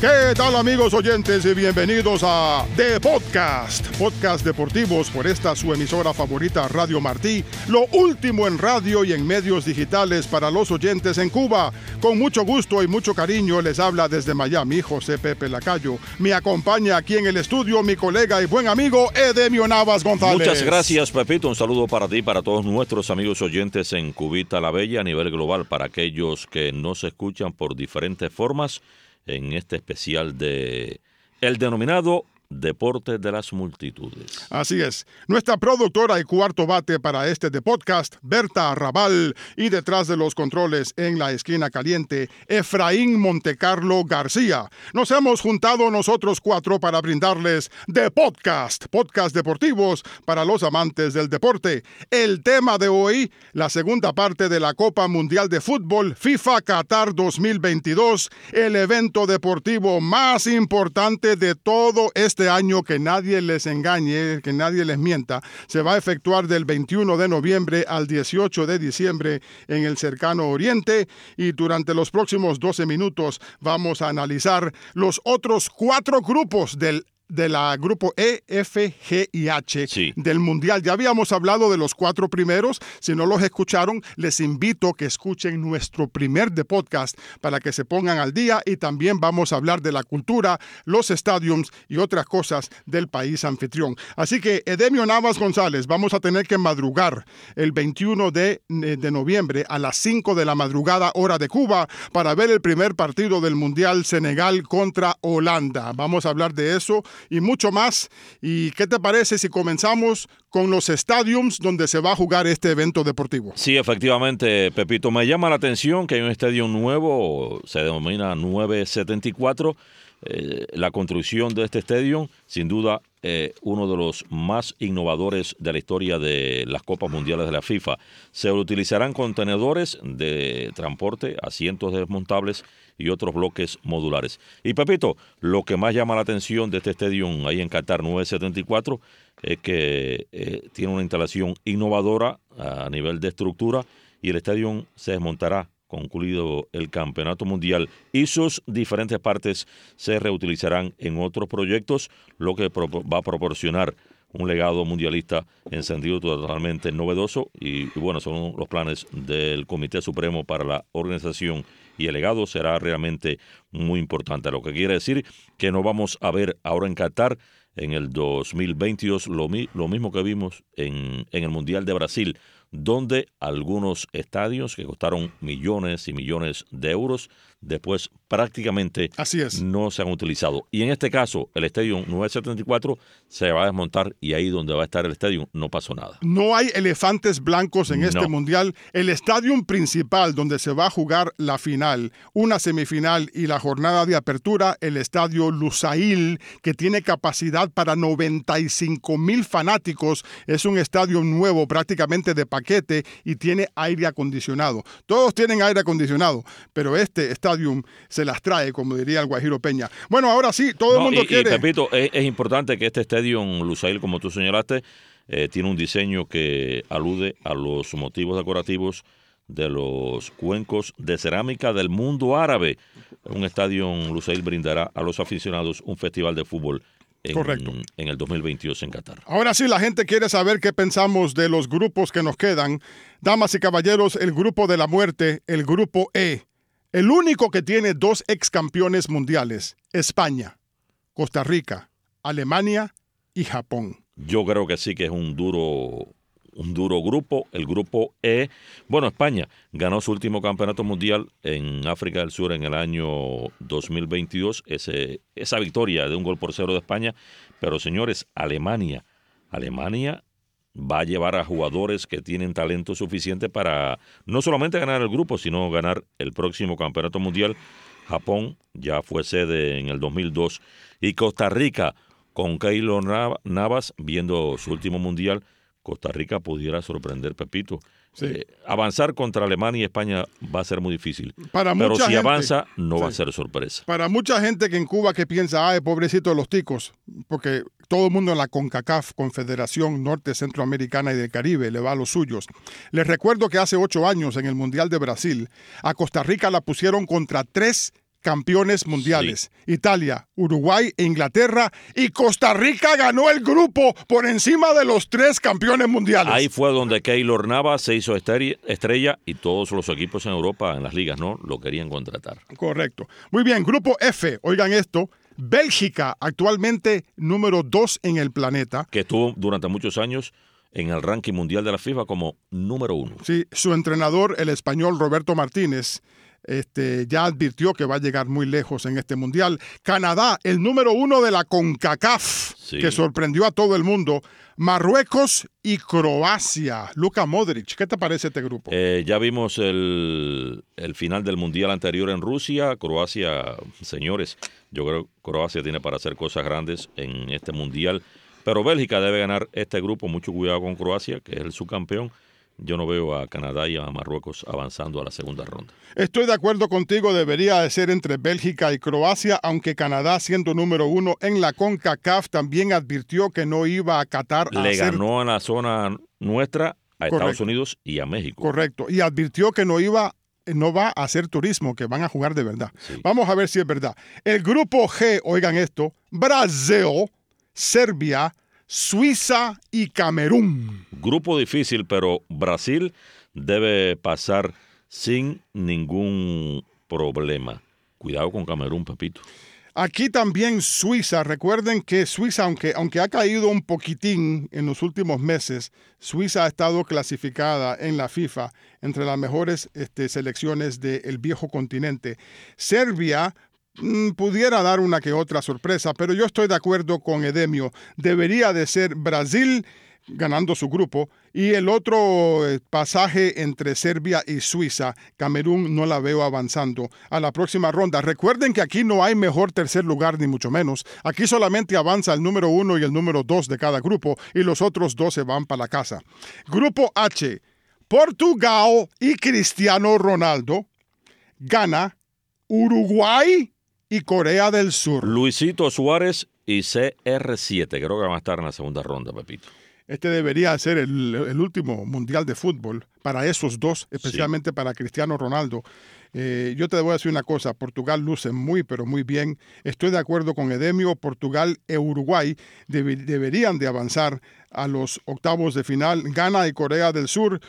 ¿Qué tal amigos oyentes y bienvenidos a The Podcast, podcast deportivos por esta su emisora favorita Radio Martí, lo último en radio y en medios digitales para los oyentes en Cuba. Con mucho gusto y mucho cariño les habla desde Miami José Pepe Lacayo. Me acompaña aquí en el estudio mi colega y buen amigo Edemio Navas González. Muchas gracias Pepito, un saludo para ti para todos nuestros amigos oyentes en Cubita la Bella a nivel global, para aquellos que nos escuchan por diferentes formas en este especial de el denominado Deporte de las Multitudes. Así es. Nuestra productora y cuarto bate para este de podcast, Berta Arrabal, y detrás de los controles en la esquina caliente, Efraín Montecarlo García. Nos hemos juntado nosotros cuatro para brindarles de podcast, podcast deportivos para los amantes del deporte. El tema de hoy, la segunda parte de la Copa Mundial de Fútbol FIFA Qatar 2022, el evento deportivo más importante de todo este este año, que nadie les engañe, que nadie les mienta, se va a efectuar del 21 de noviembre al 18 de diciembre en el cercano Oriente. Y durante los próximos 12 minutos vamos a analizar los otros cuatro grupos del de la grupo E, F, G y H del Mundial. Ya habíamos hablado de los cuatro primeros. Si no los escucharon, les invito a que escuchen nuestro primer de podcast para que se pongan al día y también vamos a hablar de la cultura, los estadios y otras cosas del país anfitrión. Así que Edemio Navas González, vamos a tener que madrugar el 21 de, eh, de noviembre a las 5 de la madrugada hora de Cuba para ver el primer partido del Mundial Senegal contra Holanda. Vamos a hablar de eso y mucho más. ¿Y qué te parece si comenzamos con los estadios donde se va a jugar este evento deportivo? Sí, efectivamente, Pepito, me llama la atención que hay un estadio nuevo, se denomina 974. Eh, la construcción de este estadio, sin duda, eh, uno de los más innovadores de la historia de las Copas Mundiales de la FIFA. Se utilizarán contenedores de transporte, asientos desmontables y otros bloques modulares. Y Pepito, lo que más llama la atención de este estadio ahí en Qatar 974 es que eh, tiene una instalación innovadora a nivel de estructura y el estadio se desmontará concluido el campeonato mundial y sus diferentes partes se reutilizarán en otros proyectos, lo que va a proporcionar un legado mundialista en sentido totalmente novedoso y, bueno, son los planes del Comité Supremo para la organización y el legado. Será realmente muy importante, lo que quiere decir que no vamos a ver ahora en Qatar en el 2022 lo, lo mismo que vimos en, en el Mundial de Brasil, donde algunos estadios que costaron millones y millones de euros después prácticamente Así es. no se han utilizado. Y en este caso, el estadio 974 se va a desmontar y ahí donde va a estar el estadio no pasó nada. No hay elefantes blancos en este mundial. El estadio principal donde se va a jugar la final, una semifinal y la jornada de apertura, el estadio Lusail, que tiene capacidad para 95 mil fanáticos, es un estadio nuevo prácticamente de paquete y tiene aire acondicionado. Todos tienen aire acondicionado, pero este está se las trae, como diría el Guajiro Peña. Bueno, ahora sí, todo el mundo quiere. Y repito, es, importante que este estadio, Lusail, como tú señalaste, eh, tiene un diseño que alude a los motivos decorativos de los cuencos de cerámica del mundo árabe. Un estadio Lusail brindará a los aficionados un festival de fútbol en, Correcto. en el 2022 en Qatar. Ahora sí, la gente quiere saber qué pensamos de los grupos que nos quedan. Damas y caballeros, el grupo de la muerte, el grupo E. El único que tiene dos ex campeones mundiales, España, Costa Rica, Alemania y Japón. Yo creo que sí que es un duro un duro grupo, el grupo E. Bueno, España ganó su último campeonato mundial en África del Sur en el año 2022, ese, esa victoria de un gol por cero de España, pero señores, Alemania, Alemania va a llevar a jugadores que tienen talento suficiente para no solamente ganar el grupo, sino ganar el próximo campeonato mundial. Japón ya fue sede en el 2002 y Costa Rica con Keylor Navas viendo su último mundial, Costa Rica pudiera sorprender Pepito. Eh, avanzar contra Alemania y España va a ser muy difícil. Para pero si avanza, no va a ser sorpresa. Para mucha gente que en Cuba que piensa, ay, pobrecito de los ticos, porque todo el mundo en la CONCACAF, Confederación Norte Centroamericana y del Caribe, le va a los suyos. Les recuerdo que hace ocho años en el Mundial de Brasil, a Costa Rica la pusieron contra tres campeones mundiales. Italia, Uruguay e Inglaterra. Y Costa Rica ganó el grupo por encima de los tres campeones mundiales. Ahí fue donde Keylor Nava se hizo estrella y todos los equipos en Europa, en las ligas, ¿no? Lo querían contratar. Correcto. Muy bien, grupo F, oigan esto. Bélgica, actualmente número dos en el planeta. Que estuvo durante muchos años en el ranking mundial de la FIFA como número uno. Sí, su entrenador, el español Roberto Martínez, este, ya advirtió que va a llegar muy lejos en este mundial. Canadá, el número uno de la CONCACAF, que sorprendió a todo el mundo. Marruecos y Croacia. Luka Modric, ¿qué te parece este grupo? Eh, ya vimos el, el, final del mundial anterior en Rusia. Croacia, señores, yo creo que Croacia tiene para hacer cosas grandes en este mundial. Pero Bélgica debe ganar este grupo. Mucho cuidado con Croacia, que es el subcampeón yo no veo a Canadá y a Marruecos avanzando a la segunda ronda. Estoy de acuerdo contigo, debería de ser entre Bélgica y Croacia, aunque Canadá, siendo número uno en la CONCACAF, también advirtió que no iba a Qatar a Le ganó en la zona nuestra a Estados Unidos y a México. Correcto, y advirtió que no iba no va a hacer turismo, que van a jugar de verdad. Vamos a ver si es verdad. El grupo G, oigan esto, Brasil, Serbia, Suiza y Camerún. Grupo difícil, pero Brasil debe pasar sin ningún problema. Cuidado con Camerún, Pepito. Aquí también Suiza. Recuerden que Suiza, aunque, aunque ha caído un poquitín en los últimos meses, Suiza ha estado clasificada en la FIFA entre las mejores este, selecciones del viejo continente. Serbia pudiera dar una que otra sorpresa, pero yo estoy de acuerdo con Edemio. Debería de ser Brasil ganando su grupo y el otro eh, pasaje entre Serbia y Suiza, Camerún no la veo avanzando a la próxima ronda. Recuerden que aquí no hay mejor tercer lugar ni mucho menos. Aquí solamente avanza el número uno y el número dos de cada grupo y los otros dos se van para la casa. Grupo H, Portugal y Cristiano Ronaldo. Gana Uruguay y Corea del Sur. Luisito Suárez y CR7. Creo que van a estar en la segunda ronda, Pepito. Este debería ser el, último mundial de fútbol para esos dos, especialmente para Cristiano Ronaldo. Eh, yo te voy a decir una cosa, Portugal luce muy, pero muy bien. Estoy de acuerdo con Edemio, Portugal e Uruguay deberían de avanzar a los octavos de final. Ghana y Corea del Sur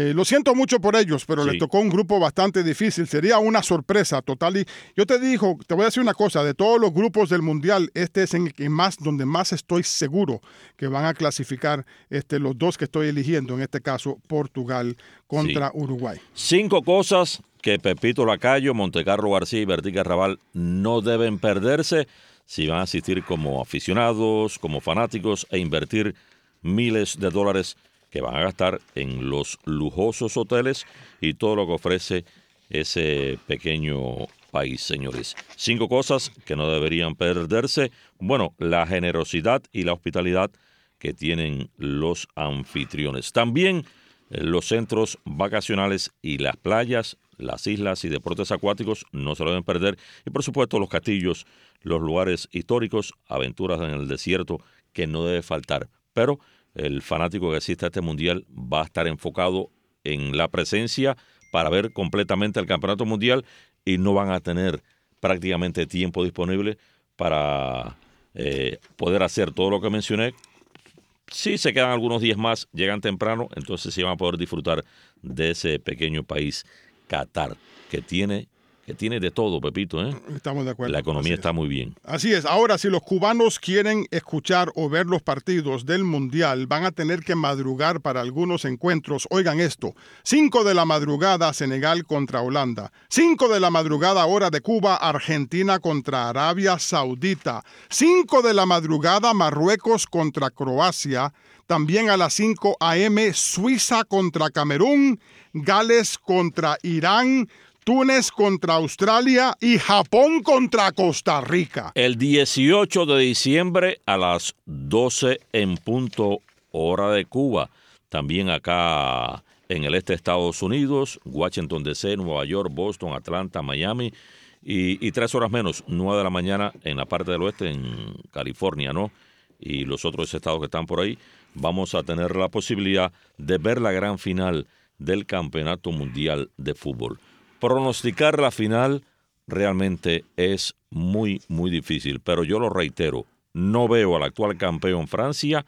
eh, lo siento mucho por ellos, pero les tocó un grupo bastante difícil. Sería una sorpresa total. Y yo te digo, te voy a decir una cosa, de todos los grupos del Mundial, este es en el más, donde más estoy seguro que van a clasificar este, los dos que estoy eligiendo, en este caso Portugal contra Uruguay. Cinco cosas que Pepito Lacayo, Montecarlo García y Raval no deben perderse si van a asistir como aficionados, como fanáticos e invertir miles de dólares que van a gastar en los lujosos hoteles y todo lo que ofrece ese pequeño país, señores. Cinco cosas que no deberían perderse. Bueno, la generosidad y la hospitalidad que tienen los anfitriones. También eh, los centros vacacionales y las playas, las islas y deportes acuáticos no se lo deben perder. Y por supuesto los castillos, los lugares históricos, aventuras en el desierto que no debe faltar. Pero el fanático que asista a este mundial va a estar enfocado en la presencia para ver completamente el campeonato mundial y no van a tener prácticamente tiempo disponible para eh, poder hacer todo lo que mencioné. Si se quedan algunos días más, llegan temprano, entonces sí van a poder disfrutar de ese pequeño país Qatar, que tiene que tiene de todo, Pepito. ¿eh? Estamos de acuerdo. La economía está muy bien. Así es. Ahora, si los cubanos quieren escuchar o ver los partidos del Mundial, van a tener que madrugar para algunos encuentros. Oigan esto. 5 de la madrugada, Senegal contra Holanda. 5 de la madrugada, hora de Cuba, Argentina contra Arabia Saudita. 5 de la madrugada, Marruecos contra Croacia. También a las 5 a.m., Suiza contra Camerún. Gales contra Irán. Túnez contra Australia y Japón contra Costa Rica. El 18 de diciembre a las 12 en punto hora de Cuba. También acá en el este de Estados Unidos, Washington DC, Nueva York, Boston, Atlanta, Miami y, tres horas menos, nueve de la mañana en la parte del oeste, en California, ¿no? Y los otros estados que están por ahí, vamos a tener la posibilidad de ver la gran final del Campeonato Mundial de Fútbol pronosticar la final realmente es muy, muy difícil. Pero yo lo reitero, no veo al actual campeón Francia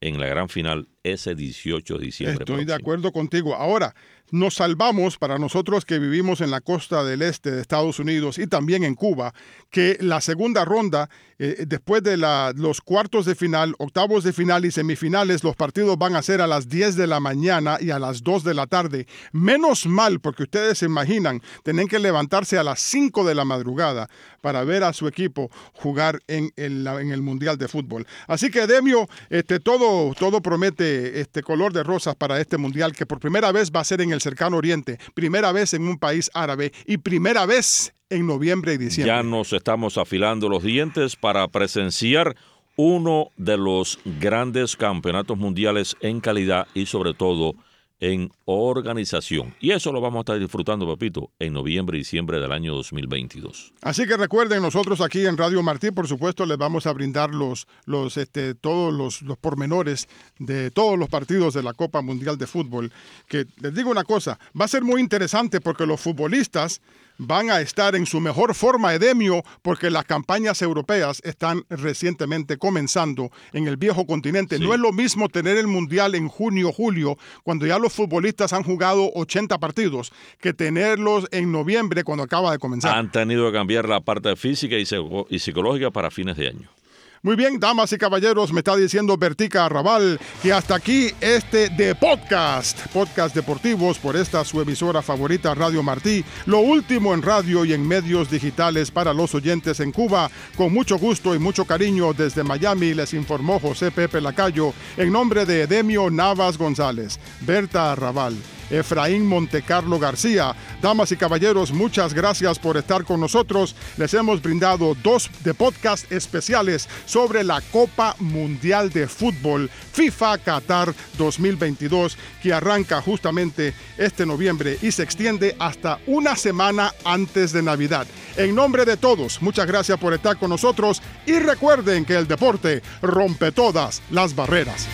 en la gran final ese 18 de diciembre. Estoy de acuerdo contigo. Ahora, nos salvamos para nosotros que vivimos en la costa del este de Estados Unidos y también en Cuba, que la segunda ronda, eh, después de los cuartos de final, octavos de final y semifinales, los partidos van a ser a las 10 de la mañana y a las 2 de la tarde. Menos mal, porque ustedes se imaginan, tienen que levantarse a las 5 de la madrugada para ver a su equipo jugar en el, Mundial de Fútbol. Así que, Demio, este, todo, todo promete este color de rosas para este Mundial, que por primera vez va a ser en el cercano oriente, primera vez en un país árabe y primera vez en noviembre y diciembre. Ya nos estamos afilando los dientes para presenciar uno de los grandes campeonatos mundiales en calidad y sobre todo en organización. Y eso lo vamos a estar disfrutando, papito, en noviembre y diciembre del año 2022. Así que recuerden, nosotros aquí en Radio Martí, por supuesto, les vamos a brindar los, los, este, todos los, los pormenores de todos los partidos de la Copa Mundial de Fútbol. Que les digo una cosa, va a ser muy interesante porque los futbolistas van a estar en su mejor forma edemio porque las campañas europeas están recientemente comenzando en el viejo continente. No es lo mismo tener el Mundial en junio, julio, cuando ya los futbolistas han jugado 80 partidos, que tenerlos en noviembre cuando acaba de comenzar. Han tenido que cambiar la parte física y psicológica para fines de año. Muy bien, damas y caballeros, me está diciendo Bertica Arrabal que hasta aquí este de podcast, podcast deportivos por esta su emisora favorita Radio Martí, lo último en radio y en medios digitales para los oyentes en Cuba. Con mucho gusto y mucho cariño desde Miami les informó José Pepe Lacayo en nombre de Edemio Navas González, Berta Arrabal. Efraín Montecarlo García. Damas y caballeros, muchas gracias por estar con nosotros. Les hemos brindado dos de podcast especiales sobre la Copa Mundial de Fútbol FIFA Qatar 2022 que arranca justamente este noviembre y se extiende hasta una semana antes de Navidad. En nombre de todos, muchas gracias por estar con nosotros y recuerden que el deporte rompe todas las barreras.